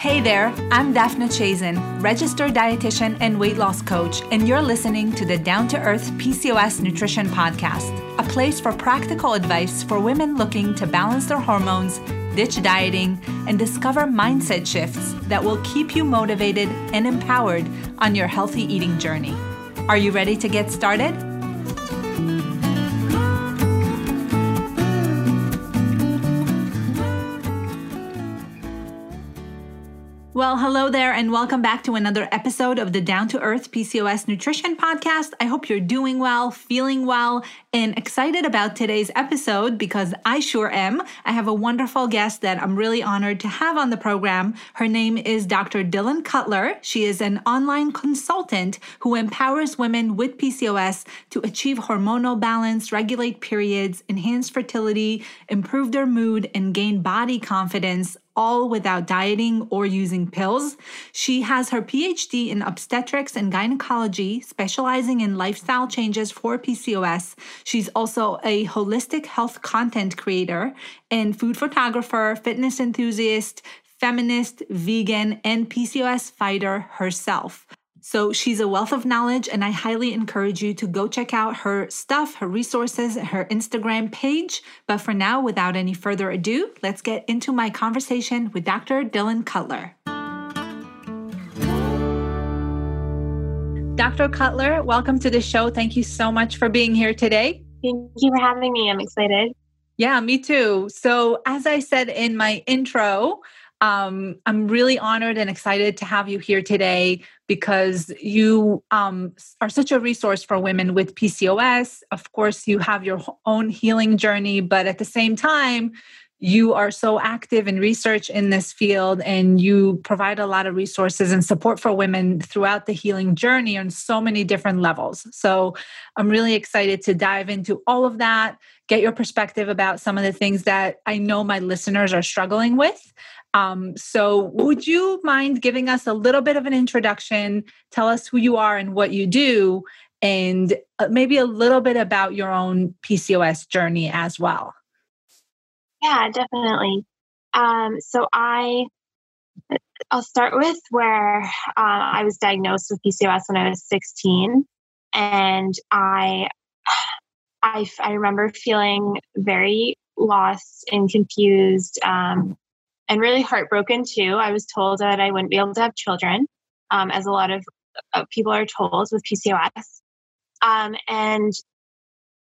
Hey there, I'm Daphna Chazen, registered dietitian and weight loss coach, and you're listening to the Down to Earth PCOS Nutrition Podcast, a place for practical advice for women looking to balance their hormones, ditch dieting, and discover mindset shifts that will keep you motivated and empowered on your healthy eating journey. Are you ready to get started? Well, hello there, and welcome back to another episode of the Down to Earth PCOS Nutrition Podcast. I hope you're doing well, feeling well, and excited about today's episode because I sure am. I have a wonderful guest that I'm really honored to have on the program. Her name is Dr. Dylan Cutler. She is an online consultant who empowers women with PCOS to achieve hormonal balance, regulate periods, enhance fertility, improve their mood, and gain body confidence all without dieting or using pills. She has her PhD in obstetrics and gynecology, specializing in lifestyle changes for PCOS. She's also a holistic health content creator and food photographer, fitness enthusiast, feminist, vegan, and PCOS fighter herself. So she's a wealth of knowledge, and I highly encourage you to go check out her stuff, her resources, her Instagram page. But for now, without any further ado, let's get into my conversation with Dr. Dylan Cutler. Dr. Cutler, welcome to the show. Thank you so much for being here today. Thank you for having me. I'm excited. Yeah, me too. So, as I said in my intro, um, I'm really honored and excited to have you here today because you um, are such a resource for women with PCOS. Of course, you have your own healing journey, but at the same time, you are so active in research in this field and you provide a lot of resources and support for women throughout the healing journey on so many different levels. So I'm really excited to dive into all of that, get your perspective about some of the things that I know my listeners are struggling with. Um, so, would you mind giving us a little bit of an introduction? Tell us who you are and what you do, and uh, maybe a little bit about your own PCOS journey as well. Yeah, definitely. Um, so, I I'll start with where uh, I was diagnosed with PCOS when I was 16, and I I, I remember feeling very lost and confused. Um, and really heartbroken too. I was told that I wouldn't be able to have children, um, as a lot of uh, people are told with PCOS. Um, and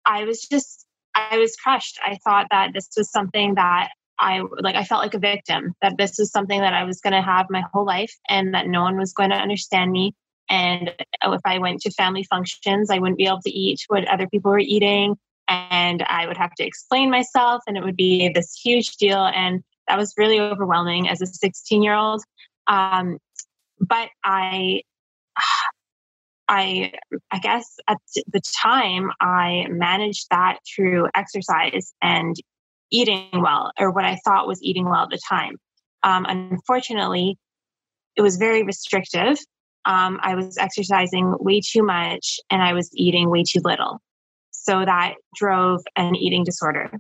I was just, I was crushed. I thought that this was something that I like, I felt like a victim, that this was something that I was going to have my whole life and that no one was going to understand me. And if I went to family functions, I wouldn't be able to eat what other people were eating. And I would have to explain myself, and it would be this huge deal. And that was really overwhelming as a 16 year old. Um, but I, I, I guess at the time I managed that through exercise and eating well, or what I thought was eating well at the time. Um, unfortunately, it was very restrictive. Um, I was exercising way too much and I was eating way too little. So that drove an eating disorder.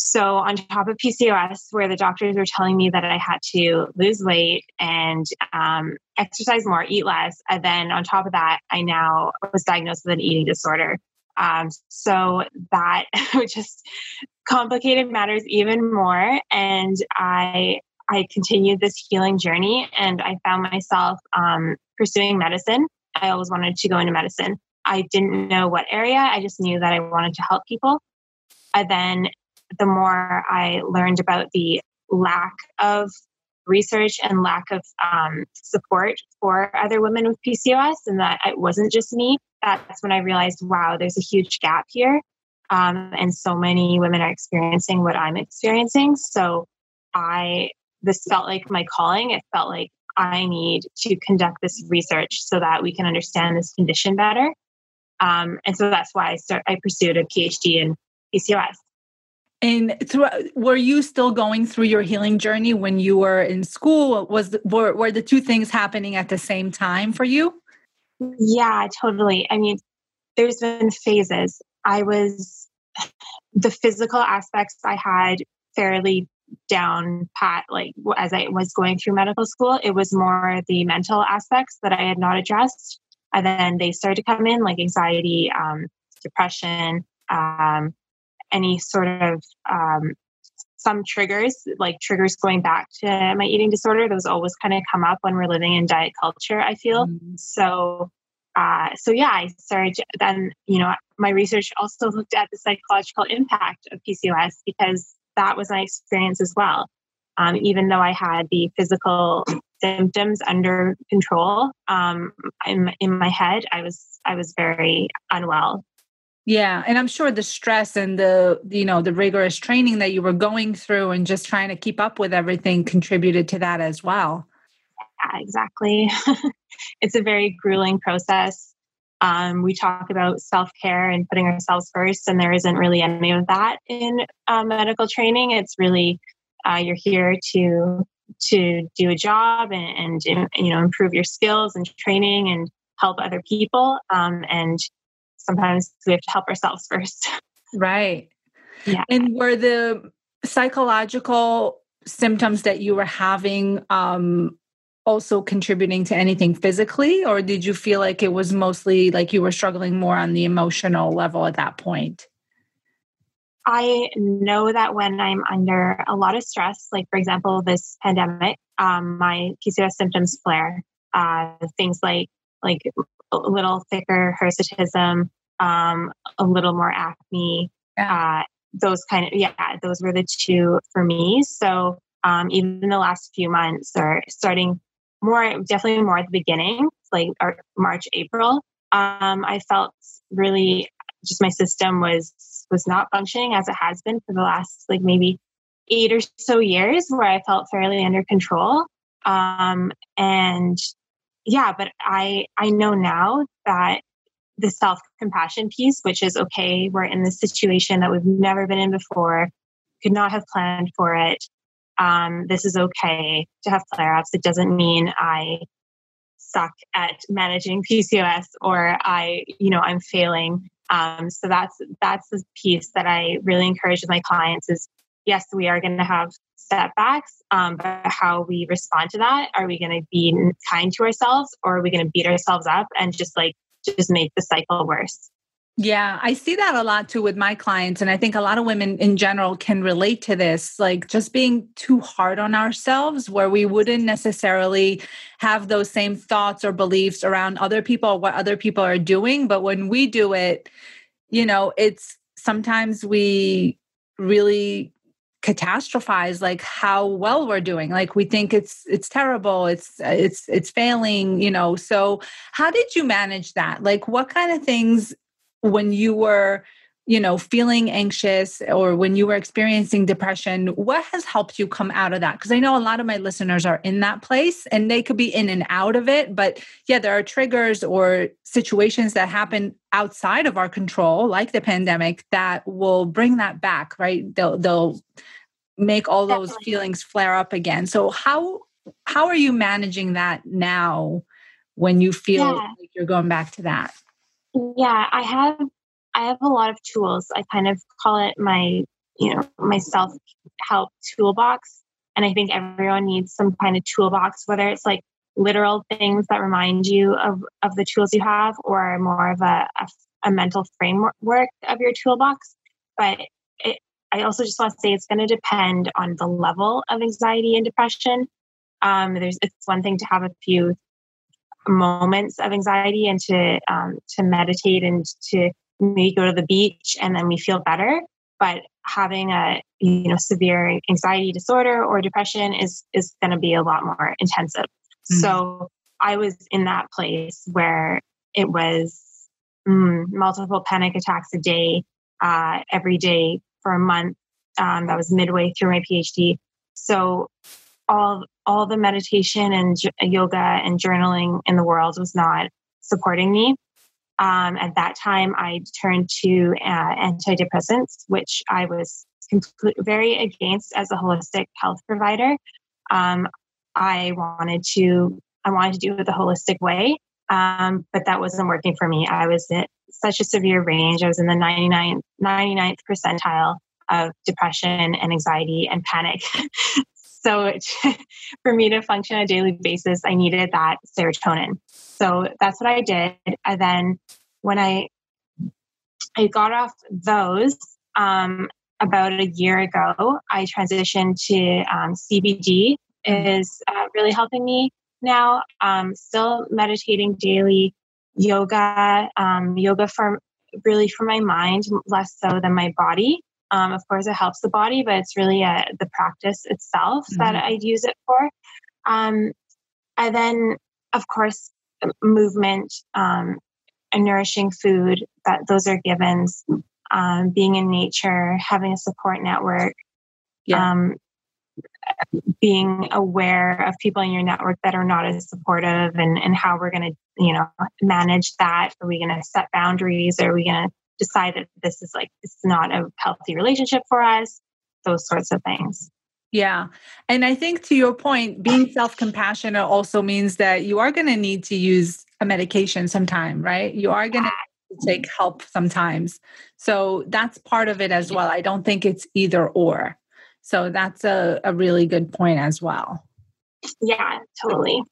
So, on top of PCOS, where the doctors were telling me that I had to lose weight and um, exercise more, eat less, and then on top of that, I now was diagnosed with an eating disorder. Um, so that just complicated matters even more. And I I continued this healing journey, and I found myself um, pursuing medicine. I always wanted to go into medicine. I didn't know what area. I just knew that I wanted to help people. I then the more I learned about the lack of research and lack of um, support for other women with PCOS, and that it wasn't just me, that's when I realized, wow, there's a huge gap here. Um, and so many women are experiencing what I'm experiencing. So I, this felt like my calling. It felt like I need to conduct this research so that we can understand this condition better. Um, and so that's why I start, I pursued a PhD in PCOS. And were you still going through your healing journey when you were in school? Was were, were the two things happening at the same time for you? Yeah, totally. I mean, there's been phases. I was the physical aspects I had fairly down pat like as I was going through medical school. It was more the mental aspects that I had not addressed. And then they started to come in like anxiety, um, depression, um, any sort of um, some triggers, like triggers going back to my eating disorder. Those always kind of come up when we're living in diet culture, I feel. Mm-hmm. So uh, so yeah, I started to, then, you know, my research also looked at the psychological impact of PCOS because that was my experience as well. Um, even though I had the physical symptoms under control, um, in, in my head, I was I was very unwell. Yeah, and I'm sure the stress and the you know the rigorous training that you were going through and just trying to keep up with everything contributed to that as well. Yeah, exactly. it's a very grueling process. Um, we talk about self care and putting ourselves first, and there isn't really any of that in uh, medical training. It's really uh, you're here to to do a job and, and, you know improve your skills and training and help other people. Um, and sometimes we have to help ourselves first. Right. Yeah. And were the psychological symptoms that you were having um, also contributing to anything physically, or did you feel like it was mostly like you were struggling more on the emotional level at that point? I know that when I'm under a lot of stress, like for example, this pandemic, um, my PCOS symptoms flare. Uh, things like like a little thicker hirsutism, um, a little more acne. Yeah. Uh, those kind of yeah, those were the two for me. So um, even the last few months, or starting more definitely more at the beginning, like March, April. Um, I felt really just my system was was not functioning as it has been for the last like maybe eight or so years, where I felt fairly under control. Um, and yeah, but I I know now that the self compassion piece, which is okay, we're in this situation that we've never been in before, could not have planned for it um, this is okay to have flare ups. It doesn't mean I suck at managing PCOS or I, you know, I'm failing. Um, so that's that's the piece that I really encourage with my clients is yes, we are going to have setbacks, um, but how we respond to that, are we going to be kind to ourselves or are we going to beat ourselves up and just like just make the cycle worse? Yeah, I see that a lot too with my clients. And I think a lot of women in general can relate to this, like just being too hard on ourselves, where we wouldn't necessarily have those same thoughts or beliefs around other people, what other people are doing. But when we do it, you know, it's sometimes we really catastrophize like how well we're doing. Like we think it's it's terrible it's it's it's failing you know so how did you manage that? Like what kind of things when you were you know feeling anxious or when you were experiencing depression what has helped you come out of that because i know a lot of my listeners are in that place and they could be in and out of it but yeah there are triggers or situations that happen outside of our control like the pandemic that will bring that back right they'll they'll make all those Definitely. feelings flare up again so how how are you managing that now when you feel yeah. like you're going back to that yeah, I have I have a lot of tools. I kind of call it my, you know, my self-help toolbox. And I think everyone needs some kind of toolbox, whether it's like literal things that remind you of, of the tools you have or more of a, a, a mental framework of your toolbox. But it, I also just want to say it's going to depend on the level of anxiety and depression. Um, there's it's one thing to have a few moments of anxiety and to um, to meditate and to maybe go to the beach and then we feel better but having a you know severe anxiety disorder or depression is is going to be a lot more intensive mm-hmm. so i was in that place where it was mm, multiple panic attacks a day uh, every day for a month um, that was midway through my phd so all all the meditation and yoga and journaling in the world was not supporting me. Um, at that time, I turned to uh, antidepressants, which I was very against as a holistic health provider. Um, I wanted to I wanted to do it the holistic way, um, but that wasn't working for me. I was at such a severe range. I was in the 99, 99th percentile of depression and anxiety and panic. so for me to function on a daily basis, I needed that serotonin. So that's what I did. And then when I I got off those um, about a year ago, I transitioned to um, CBD is uh, really helping me now. Um, still meditating daily, yoga, um, yoga for really for my mind, less so than my body. Um, of course, it helps the body, but it's really uh, the practice itself mm-hmm. that I'd use it for. Um, and then, of course, movement um, and nourishing food. That those are givens. Um, being in nature, having a support network, yeah. um, being aware of people in your network that are not as supportive and, and how we're going to, you know, manage that. Are we going to set boundaries? Are we going to decide that this is like, it's not a healthy relationship for us? Those sorts of things. Yeah. And I think to your point, being self compassionate also means that you are going to need to use a medication sometime, right? You are going to take help sometimes. So that's part of it as well. I don't think it's either or. So that's a, a really good point as well. Yeah, totally.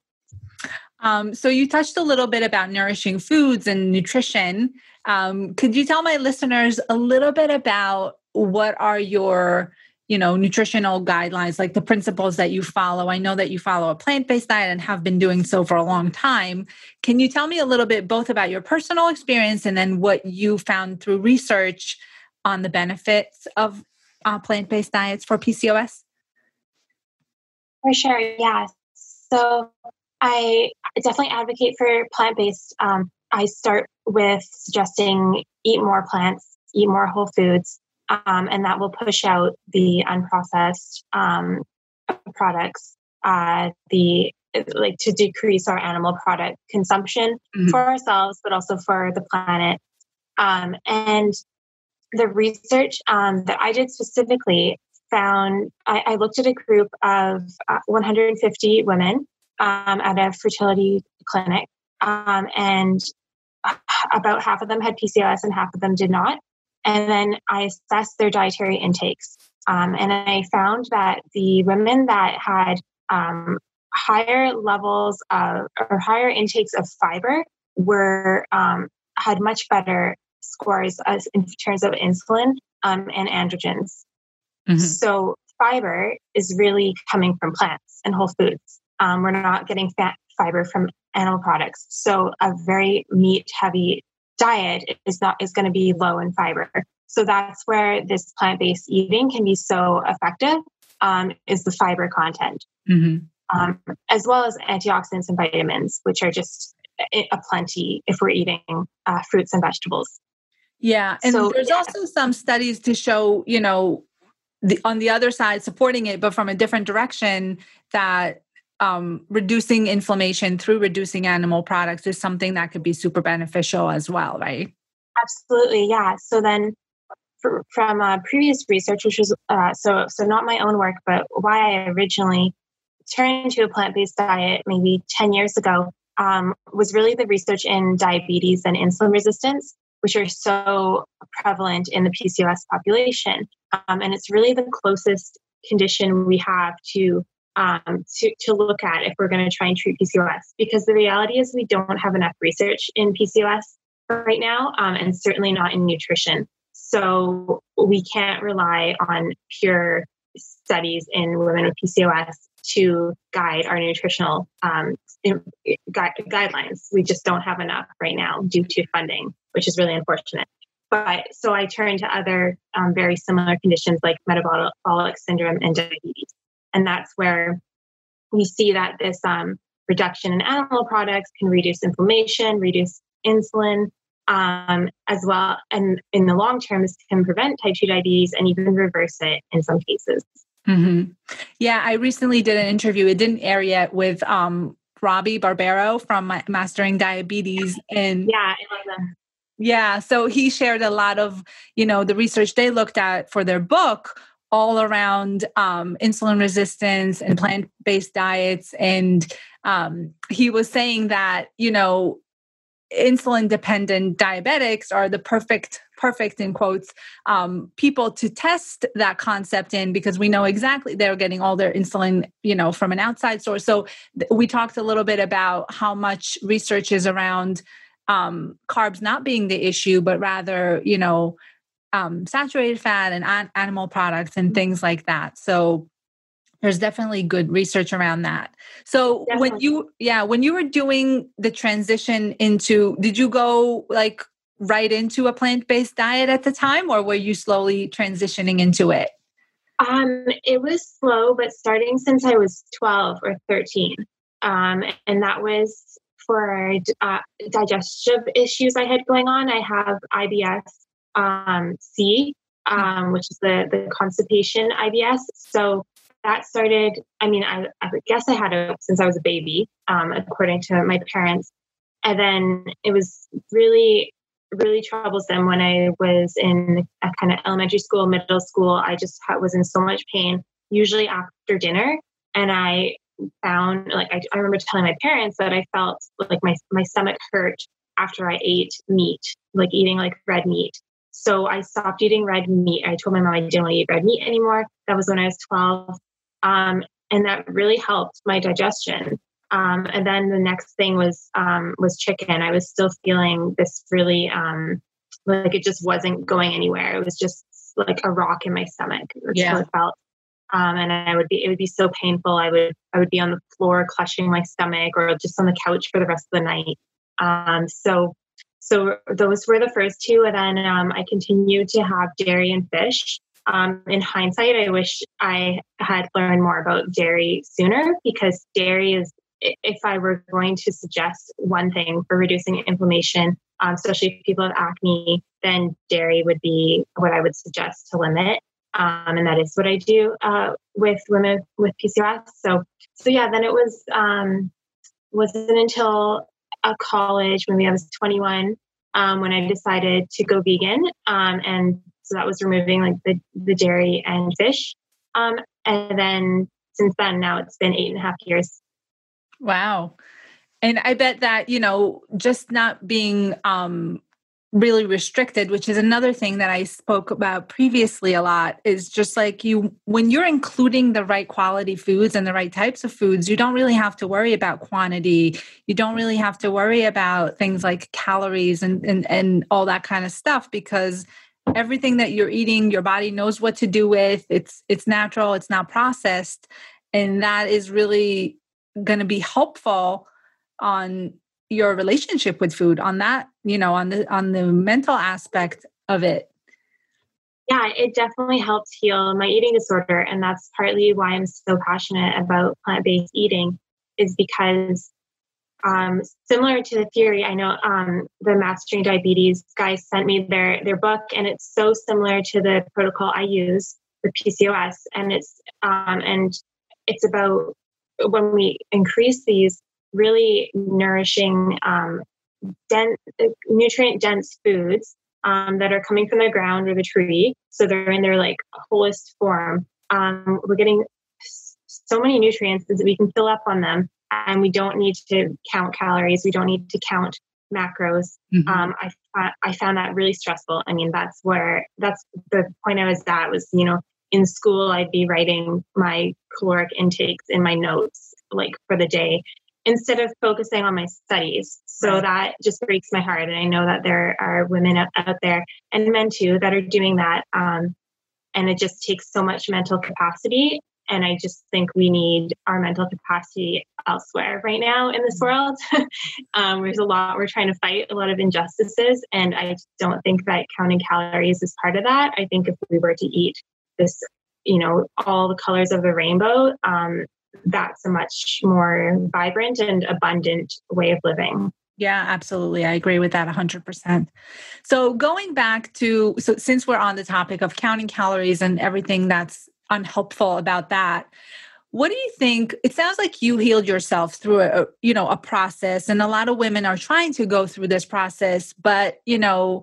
Um, so you touched a little bit about nourishing foods and nutrition. Um, could you tell my listeners a little bit about what are your you know nutritional guidelines like the principles that you follow i know that you follow a plant-based diet and have been doing so for a long time can you tell me a little bit both about your personal experience and then what you found through research on the benefits of uh, plant based diets for PCOS? For sure, yeah. So I definitely advocate for plant based. Um, I start with suggesting eat more plants, eat more whole foods, um, and that will push out the unprocessed um, products. Uh, the like to decrease our animal product consumption mm-hmm. for ourselves, but also for the planet. Um, and the research um, that I did specifically found I, I looked at a group of uh, 150 women um, at a fertility clinic, um, and about half of them had PCOS and half of them did not. And then I assessed their dietary intakes. Um, and I found that the women that had um, higher levels of or higher intakes of fiber were um, had much better scores as in terms of insulin um, and androgens. Mm-hmm. So fiber is really coming from plants and whole foods. Um, we're not getting fat fiber from animal products. So a very meat heavy diet is not is going to be low in fiber. So that's where this plant based eating can be so effective. Um, is the fiber content, mm-hmm. um, as well as antioxidants and vitamins, which are just a plenty if we're eating uh, fruits and vegetables. Yeah. And so, there's yeah. also some studies to show, you know, the, on the other side supporting it, but from a different direction that um, reducing inflammation through reducing animal products is something that could be super beneficial as well, right? Absolutely. Yeah. So then for, from uh, previous research, which was uh, so, so not my own work, but why I originally turned to a plant-based diet maybe 10 years ago um, was really the research in diabetes and insulin resistance which are so prevalent in the PCOS population. Um, and it's really the closest condition we have to, um, to, to look at if we're going to try and treat PCOS. Because the reality is we don't have enough research in PCOS right now, um, and certainly not in nutrition. So we can't rely on pure studies in women with PCOS to guide our nutritional um, guidelines. We just don't have enough right now due to funding which is really unfortunate. But so I turn to other um, very similar conditions like metabolic syndrome and diabetes. And that's where we see that this um, reduction in animal products can reduce inflammation, reduce insulin, um, as well. And in the long term, this can prevent type 2 diabetes and even reverse it in some cases. Mm-hmm. Yeah, I recently did an interview. It didn't air yet with um, Robby Barbaro from Mastering Diabetes, and yeah, I love them. Yeah. So he shared a lot of, you know, the research they looked at for their book all around um, insulin resistance and plant based diets. And um, he was saying that, you know, insulin dependent diabetics are the perfect perfect in quotes um, people to test that concept in because we know exactly they're getting all their insulin you know from an outside source so th- we talked a little bit about how much research is around um, carbs not being the issue but rather you know um, saturated fat and an- animal products and things like that. So there's definitely good research around that. So definitely. when you yeah when you were doing the transition into did you go like right into a plant-based diet at the time or were you slowly transitioning into it? Um it was slow but starting since i was 12 or 13 um and that was for uh, digestive issues i had going on. I have ibs um, c um, which is the the constipation ibs so that started, I mean, I, I guess I had it since I was a baby, um, according to my parents. And then it was really, really troublesome when I was in a kind of elementary school, middle school. I just was in so much pain, usually after dinner. And I found, like, I, I remember telling my parents that I felt like my, my stomach hurt after I ate meat, like eating like red meat. So I stopped eating red meat. I told my mom I didn't want to eat red meat anymore. That was when I was 12. Um, and that really helped my digestion. Um, and then the next thing was um, was chicken. I was still feeling this really um, like it just wasn't going anywhere. It was just like a rock in my stomach. which yeah. it felt. Um, and I would be it would be so painful. I would I would be on the floor clutching my stomach or just on the couch for the rest of the night. Um, so so those were the first two, and then um, I continued to have dairy and fish. Um, in hindsight, I wish I had learned more about dairy sooner because dairy is, if I were going to suggest one thing for reducing inflammation, um, especially if people have acne, then dairy would be what I would suggest to limit. Um, and that is what I do uh, with women with PCOS. So, so yeah, then it was um, wasn't until a college, maybe I was 21, um, when I decided to go vegan. Um, and so that was removing like the, the dairy and fish. Um, and then since then, now it's been eight and a half years. Wow. And I bet that, you know, just not being um, really restricted, which is another thing that I spoke about previously a lot, is just like you, when you're including the right quality foods and the right types of foods, you don't really have to worry about quantity. You don't really have to worry about things like calories and, and, and all that kind of stuff because everything that you're eating your body knows what to do with it's it's natural it's not processed and that is really going to be helpful on your relationship with food on that you know on the on the mental aspect of it? Yeah it definitely helped heal my eating disorder and that's partly why i'm so passionate about plant-based eating is because um, similar to the theory, I know um, the Mastering Diabetes guys sent me their their book, and it's so similar to the protocol I use with PCOS, and it's um, and it's about when we increase these really nourishing, um, dense, nutrient dense foods um, that are coming from the ground or the tree, so they're in their like wholest form. Um, we're getting so many nutrients that we can fill up on them and we don't need to count calories. We don't need to count macros. Mm-hmm. Um, I I found that really stressful. I mean, that's where that's the point I was at was you know in school I'd be writing my caloric intakes in my notes like for the day instead of focusing on my studies. So that just breaks my heart. And I know that there are women out there and men too that are doing that. Um, and it just takes so much mental capacity and I just think we need our mental capacity elsewhere right now in this world. um, there's a lot, we're trying to fight a lot of injustices. And I don't think that counting calories is part of that. I think if we were to eat this, you know, all the colors of the rainbow, um, that's a much more vibrant and abundant way of living. Yeah, absolutely. I agree with that 100%. So, going back to, so since we're on the topic of counting calories and everything that's unhelpful about that what do you think it sounds like you healed yourself through a you know a process and a lot of women are trying to go through this process but you know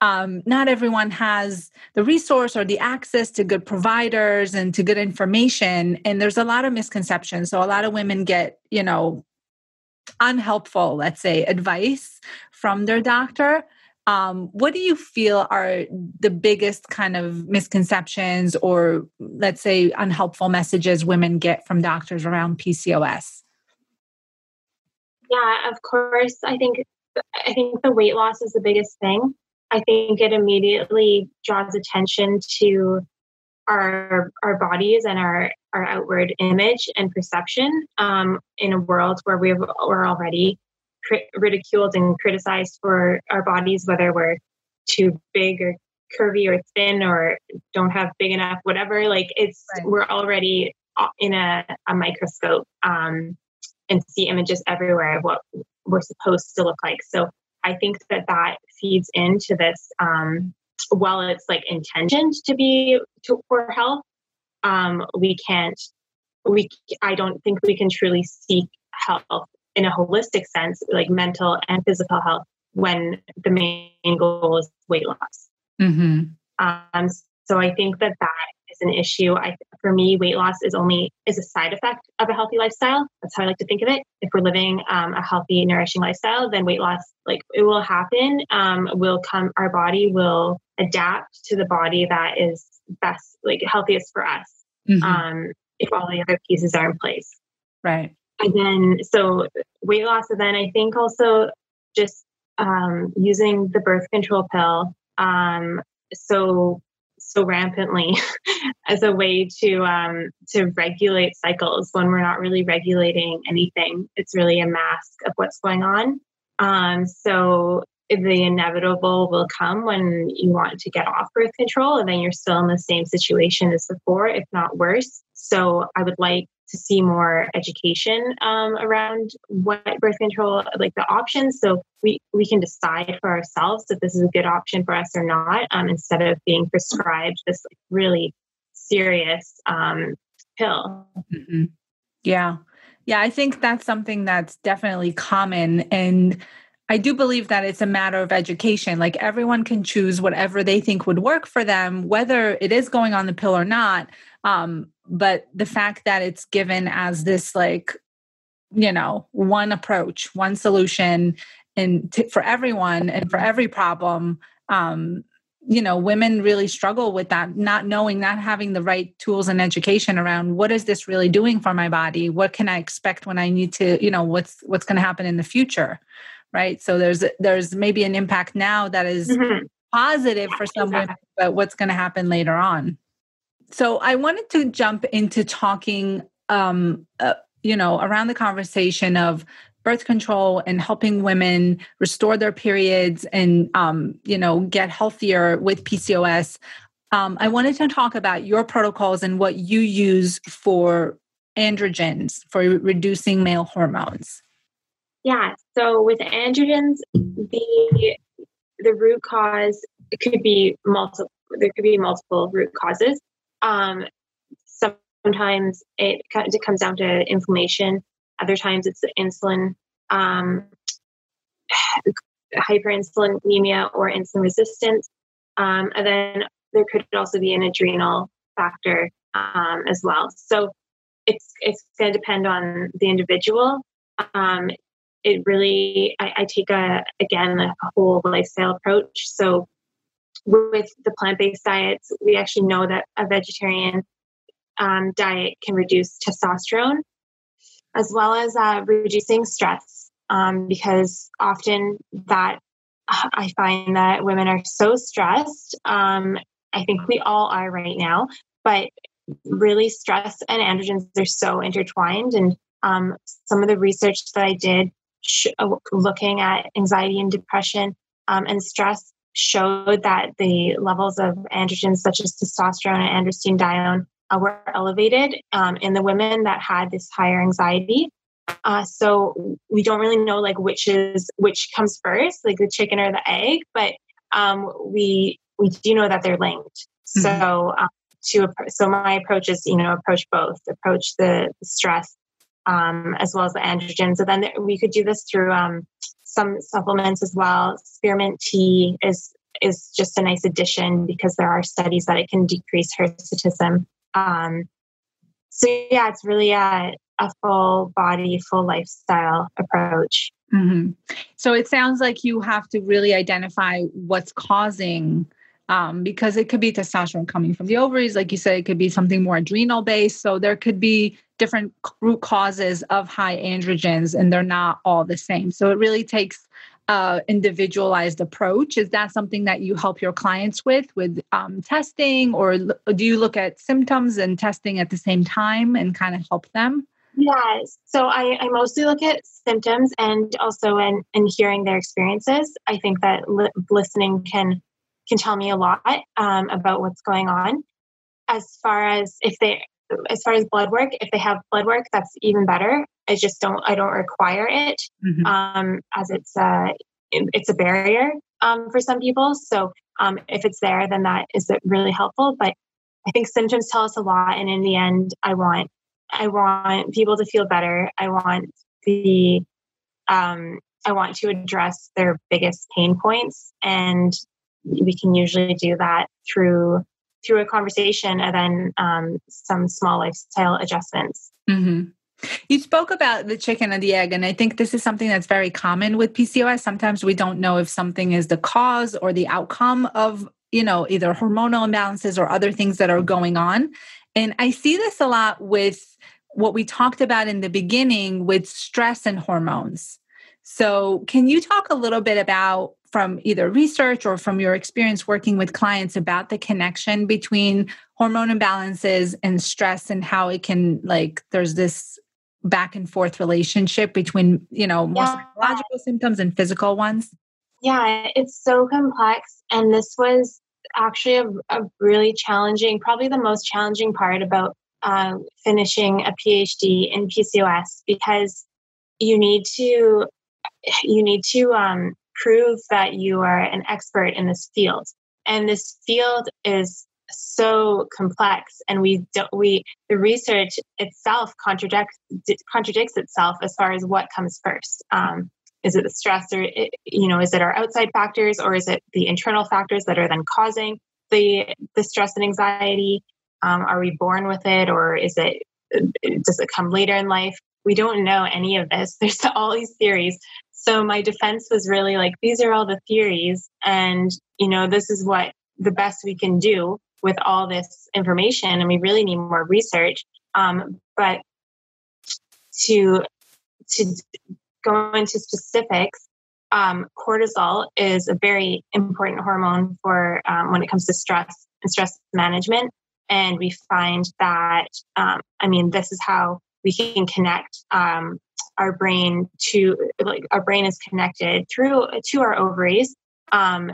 um, not everyone has the resource or the access to good providers and to good information and there's a lot of misconceptions so a lot of women get you know unhelpful let's say advice from their doctor. Um, what do you feel are the biggest kind of misconceptions or, let's say, unhelpful messages women get from doctors around PCOS? Yeah, of course. I think I think the weight loss is the biggest thing. I think it immediately draws attention to our our bodies and our our outward image and perception um, in a world where we we're already ridiculed and criticized for our bodies, whether we're too big or curvy or thin or don't have big enough, whatever. Like it's right. we're already in a, a microscope um, and see images everywhere of what we're supposed to look like. So I think that that feeds into this. Um, while it's like intentioned to be to, for health, um, we can't. We I don't think we can truly seek health in a holistic sense, like mental and physical health, when the main goal is weight loss. Mm-hmm. Um, so I think that that is an issue. I, for me, weight loss is only is a side effect of a healthy lifestyle. That's how I like to think of it. If we're living um, a healthy, nourishing lifestyle, then weight loss, like it will happen. Um, will come. Our body will adapt to the body that is best, like healthiest for us. Mm-hmm. Um, if all the other pieces are in place. Right. And then, so weight loss, and then I think also just um, using the birth control pill. Um, so so rampantly as a way to um, to regulate cycles when we're not really regulating anything. It's really a mask of what's going on. Um, so the inevitable will come when you want to get off birth control, and then you're still in the same situation as before, if not worse. So I would like to see more education um, around what birth control, like the options, so we we can decide for ourselves if this is a good option for us or not, um, instead of being prescribed this like, really serious um, pill. Mm-hmm. Yeah, yeah, I think that's something that's definitely common and. I do believe that it's a matter of education. Like everyone can choose whatever they think would work for them, whether it is going on the pill or not. Um, but the fact that it's given as this like you know one approach one solution and t- for everyone and for every problem um you know women really struggle with that not knowing not having the right tools and education around what is this really doing for my body? What can i expect when i need to you know what's what's going to happen in the future? Right? So there's there's maybe an impact now that is mm-hmm. positive for someone but what's going to happen later on so I wanted to jump into talking, um, uh, you know, around the conversation of birth control and helping women restore their periods and, um, you know, get healthier with PCOS. Um, I wanted to talk about your protocols and what you use for androgens for reducing male hormones. Yeah. So with androgens, the the root cause it could be multiple. There could be multiple root causes. Um, sometimes it, it comes down to inflammation. Other times it's the insulin, um, hyperinsulinemia or insulin resistance. Um, and then there could also be an adrenal factor um, as well. So it's it's going to depend on the individual. Um, it really, I, I, take a again a whole lifestyle approach. So with the plant-based diets, we actually know that a vegetarian um, diet can reduce testosterone, as well as uh, reducing stress. Um, because often that I find that women are so stressed. Um, I think we all are right now, but really stress and androgens are so intertwined. And um, some of the research that I did sh- looking at anxiety and depression um, and stress showed that the levels of androgens such as testosterone and androstenedione uh, were elevated um, in the women that had this higher anxiety. Uh, so we don't really know like which is which comes first, like the chicken or the egg, but um, we we do know that they're linked. Mm-hmm. So um, to so my approach is you know approach both, approach the, the stress um, as well as the androgens. So then we could do this through um, some supplements as well. Spearmint tea is is just a nice addition because there are studies that it can decrease hirsutism. Um, so yeah, it's really a, a full body, full lifestyle approach. Mm-hmm. So it sounds like you have to really identify what's causing, um, because it could be testosterone coming from the ovaries, like you said, it could be something more adrenal based. So there could be different root causes of high androgens, and they're not all the same. So it really takes uh, individualized approach. Is that something that you help your clients with, with um, testing, or do you look at symptoms and testing at the same time and kind of help them? Yes. So I, I mostly look at symptoms and also in, in hearing their experiences. I think that li- listening can can tell me a lot um, about what's going on. As far as if they, as far as blood work, if they have blood work, that's even better. I just don't, I don't require it mm-hmm. um, as it's a, it's a barrier um, for some people. So um, if it's there, then that is really helpful. But I think symptoms tell us a lot, and in the end, I want I want people to feel better. I want the um, I want to address their biggest pain points, and we can usually do that through through a conversation and then um, some small lifestyle adjustments. Mm-hmm. You spoke about the chicken and the egg, and I think this is something that's very common with PCOS. Sometimes we don't know if something is the cause or the outcome of, you know, either hormonal imbalances or other things that are going on. And I see this a lot with what we talked about in the beginning with stress and hormones. So, can you talk a little bit about from either research or from your experience working with clients about the connection between hormone imbalances and stress and how it can like there's this back and forth relationship between, you know, more yeah. psychological symptoms and physical ones? Yeah, it's so complex and this was actually a, a really challenging, probably the most challenging part about uh, finishing a PhD in PCOS because you need to you need to um, prove that you are an expert in this field, and this field is so complex, and we don't we the research itself contradicts contradicts itself as far as what comes first. Um, is it the stress or it, you know is it our outside factors or is it the internal factors that are then causing the the stress and anxiety? Um, are we born with it or is it does it come later in life? We don't know any of this. There's all these theories so my defense was really like these are all the theories and you know this is what the best we can do with all this information and we really need more research um, but to to go into specifics, um, cortisol is a very important hormone for um, when it comes to stress and stress management. And we find that, um, I mean, this is how we can connect um, our brain to, like, our brain is connected through to our ovaries. Um,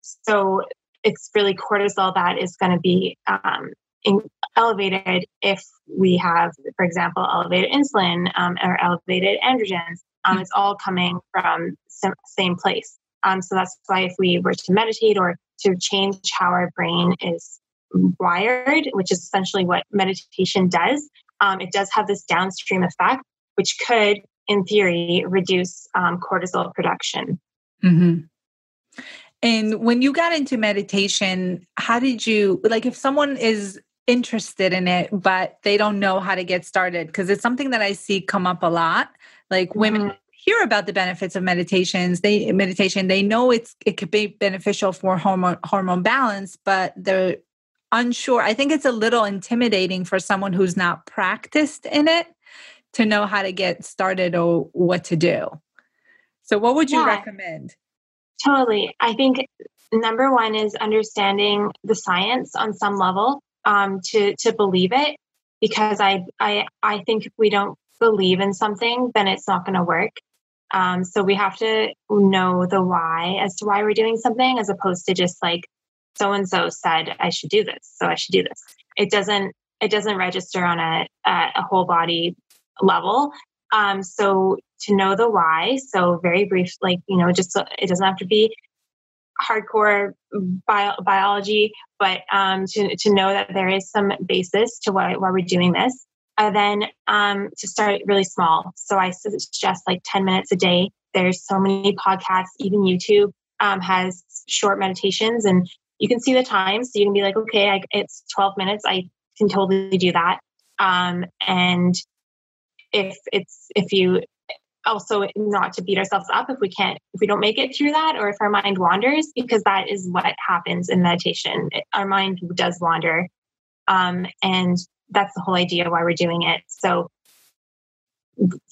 so it's really cortisol that is going to be um, in, elevated if we have, for example, elevated insulin um, or elevated androgens. Um, it's all coming from the same place. Um, so that's why if we were to meditate or to change how our brain is wired, which is essentially what meditation does, um, it does have this downstream effect, which could, in theory, reduce um, cortisol production. Mm-hmm. And when you got into meditation, how did you like if someone is interested in it, but they don't know how to get started because it's something that I see come up a lot. Like women mm-hmm. hear about the benefits of meditations, they meditation, they know it's it could be beneficial for hormone hormone balance, but they're unsure. I think it's a little intimidating for someone who's not practiced in it to know how to get started or what to do. So what would you yeah, recommend? Totally. I think number one is understanding the science on some level um, to to believe it because I I I think if we don't believe in something, then it's not going to work. Um, so we have to know the why as to why we're doing something, as opposed to just like so and so said I should do this, so I should do this. It doesn't it doesn't register on a a whole body level. Um, so to know the why, so very brief, like you know, just it doesn't have to be hardcore bio- biology, but um, to, to know that there is some basis to why, why we're doing this. And then um, to start really small. So I suggest like 10 minutes a day. There's so many podcasts, even YouTube um, has short meditations, and you can see the time. So you can be like, okay, I, it's 12 minutes. I can totally do that. Um, and if it's if you also not to beat ourselves up if we can't if we don't make it through that or if our mind wanders because that is what happens in meditation. Our mind does wander. Um, and that's the whole idea why we're doing it. So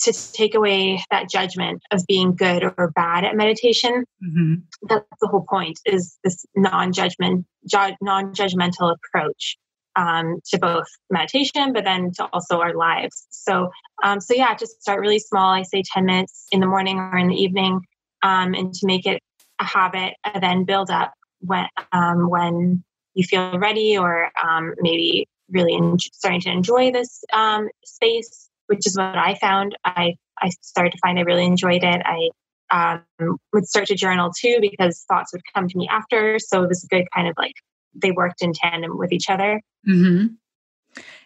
to take away that judgment of being good or bad at meditation mm-hmm. that's the whole point is this non-judgment ju- non-judgmental approach um, to both meditation, but then to also our lives. So, um, so yeah, just start really small. I say 10 minutes in the morning or in the evening, um, and to make it a habit, and then build up when um, when you feel ready, or um, maybe really starting to enjoy this um, space, which is what I found. I I started to find I really enjoyed it. I um, would start to journal too because thoughts would come to me after. So it was a good kind of like they worked in tandem with each other. Mm-hmm.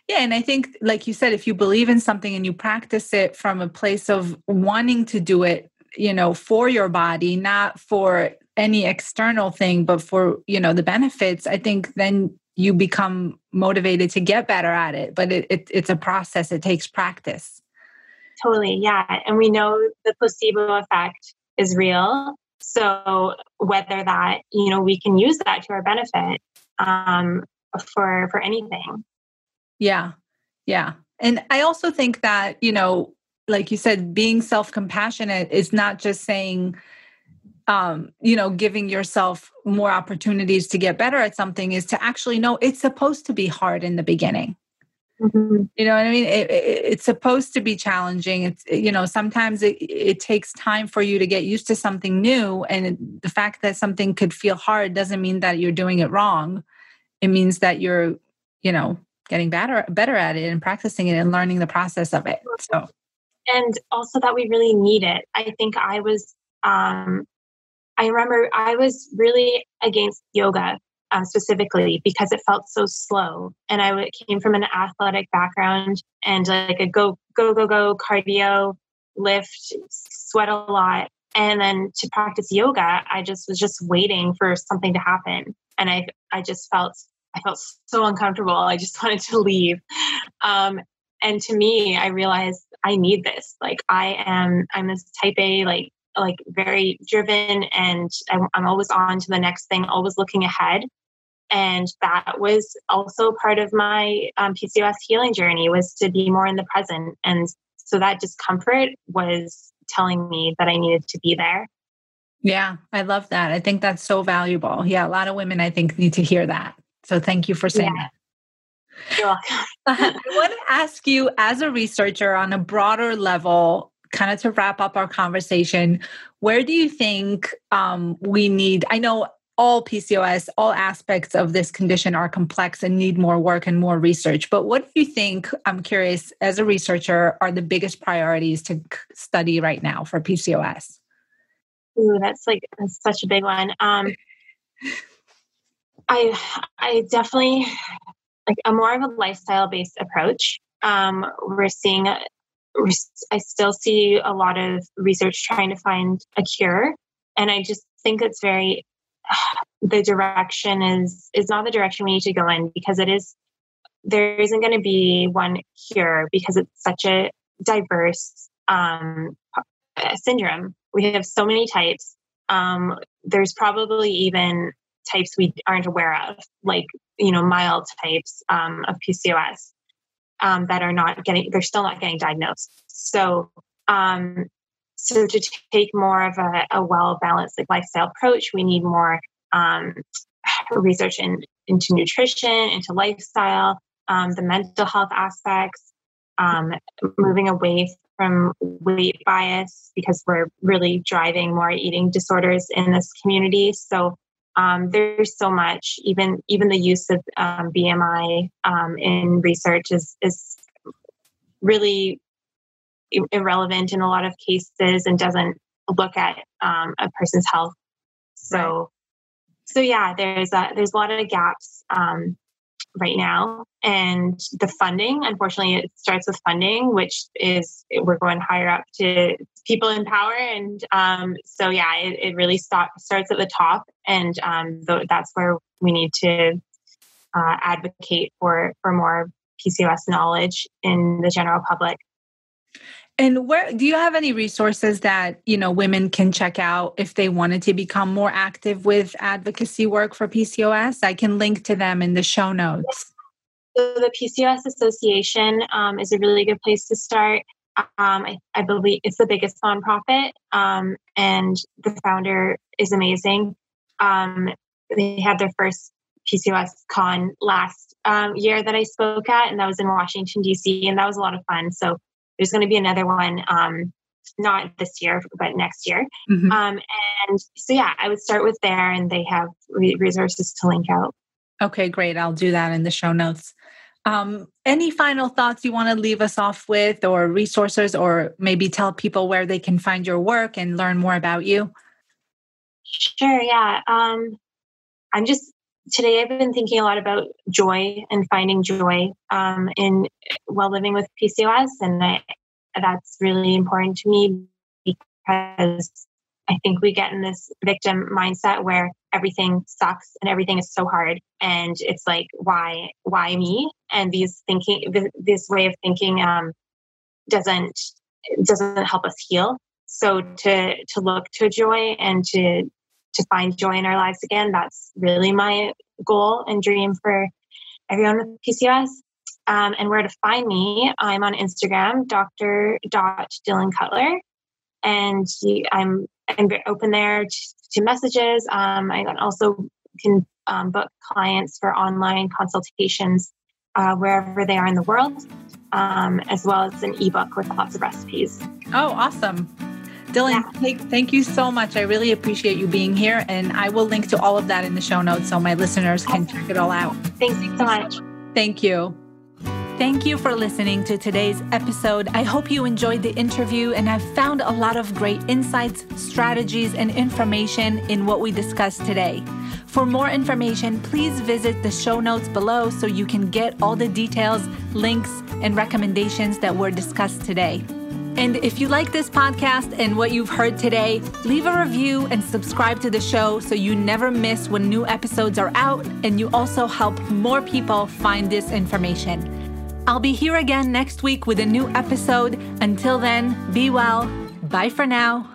Yeah, and I think, like you said, if you believe in something and you practice it from a place of wanting to do it, you know, for your body, not for any external thing, but for, you know, the benefits, I think then you become motivated to get better at it. But it, it it's a process, it takes practice. Totally. Yeah. And we know the placebo effect is real. So whether that, you know, we can use that to our benefit um, for for anything. Yeah, yeah, and I also think that you know, like you said, being self compassionate is not just saying um, you know, giving yourself more opportunities to get better at something is to actually know it's supposed to be hard in the beginning. Mm-hmm. You know what I mean? It, it, it's supposed to be challenging. It's you know sometimes it, it takes time for you to get used to something new, and the fact that something could feel hard doesn't mean that you're doing it wrong. It means that you're you know getting better better at it and practicing it and learning the process of it. So, and also that we really need it. I think I was. um I remember I was really against yoga um, specifically because it felt so slow. And I came from an athletic background and like a go, go, go, go cardio, lift, sweat a lot. And then to practice yoga, I just was just waiting for something to happen. And I, I just felt, I felt so uncomfortable. I just wanted to leave. Um, and to me, I realized I need this. Like I am, I'm this type A, like like very driven and I'm, I'm, always on to the next thing always looking ahead. And that was also part of my um, pcos healing journey was to be more in the present. And so that discomfort was telling me that i needed to be there. Yeah i love that. I think that's so valuable. Yeah a lot of women i think need to hear that. So thank you for saying yeah. that. You're welcome. I want to ask you, as a researcher on a broader level, kind of to wrap up our conversation, where do you think um, we need? I know all PCOS, all aspects of this condition are complex and need more work and more research. But what do you think, I'm curious, as a researcher, are the biggest priorities to study right now for PCOS? Ooh, that's like that's such a big one. Um, I I definitely like a more of a lifestyle based approach. Um, we're seeing, I still see a lot of research trying to find a cure, and I just think it's very the direction is is not the direction we need to go in because it is there isn't going to be one cure because it's such a diverse um, syndrome. We have so many types. Um, there's probably even types we aren't aware of, like you know mild types um, of PCOS um, that are not getting. They're still not getting diagnosed. So um, so to take more of a, a well balanced like lifestyle approach, we need more um, research in, into nutrition, into lifestyle, um, the mental health aspects, um, moving away from weight bias because we're really driving more eating disorders in this community. So um, there's so much. Even even the use of um, BMI um, in research is is really irrelevant in a lot of cases and doesn't look at um, a person's health. So, so yeah, there's a, there's a lot of gaps um, right now, and the funding. Unfortunately, it starts with funding, which is we're going higher up to people in power, and um, so yeah, it, it really start, starts at the top, and um, th- that's where we need to uh, advocate for for more PCOS knowledge in the general public. And where do you have any resources that, you know, women can check out if they wanted to become more active with advocacy work for PCOS? I can link to them in the show notes. So the PCOS Association um, is a really good place to start. Um, I, I, believe it's the biggest nonprofit, um, and the founder is amazing. Um, they had their first PCOS con last um, year that I spoke at, and that was in Washington D.C., and that was a lot of fun. So there's going to be another one, um, not this year, but next year. Mm-hmm. Um, and so, yeah, I would start with there, and they have re- resources to link out. Okay, great. I'll do that in the show notes. Um, any final thoughts you want to leave us off with, or resources, or maybe tell people where they can find your work and learn more about you? Sure. Yeah. Um, I'm just today. I've been thinking a lot about joy and finding joy um, in while living with PCOS, and I, that's really important to me because I think we get in this victim mindset where everything sucks and everything is so hard. And it's like why why me? And these thinking this way of thinking um, doesn't doesn't help us heal. So to to look to joy and to to find joy in our lives again that's really my goal and dream for everyone with pcos um, and where to find me i'm on instagram dr dylan cutler. And i'm i'm open there to, to messages um, i also can um, book clients for online consultations uh, wherever they are in the world um, as well as an ebook with lots of recipes oh awesome Dylan, yeah. thank you so much. I really appreciate you being here. And I will link to all of that in the show notes so my listeners can check it all out. Thanks so much. Thank you. Thank you for listening to today's episode. I hope you enjoyed the interview and have found a lot of great insights, strategies, and information in what we discussed today. For more information, please visit the show notes below so you can get all the details, links, and recommendations that were discussed today. And if you like this podcast and what you've heard today, leave a review and subscribe to the show so you never miss when new episodes are out and you also help more people find this information. I'll be here again next week with a new episode. Until then, be well. Bye for now.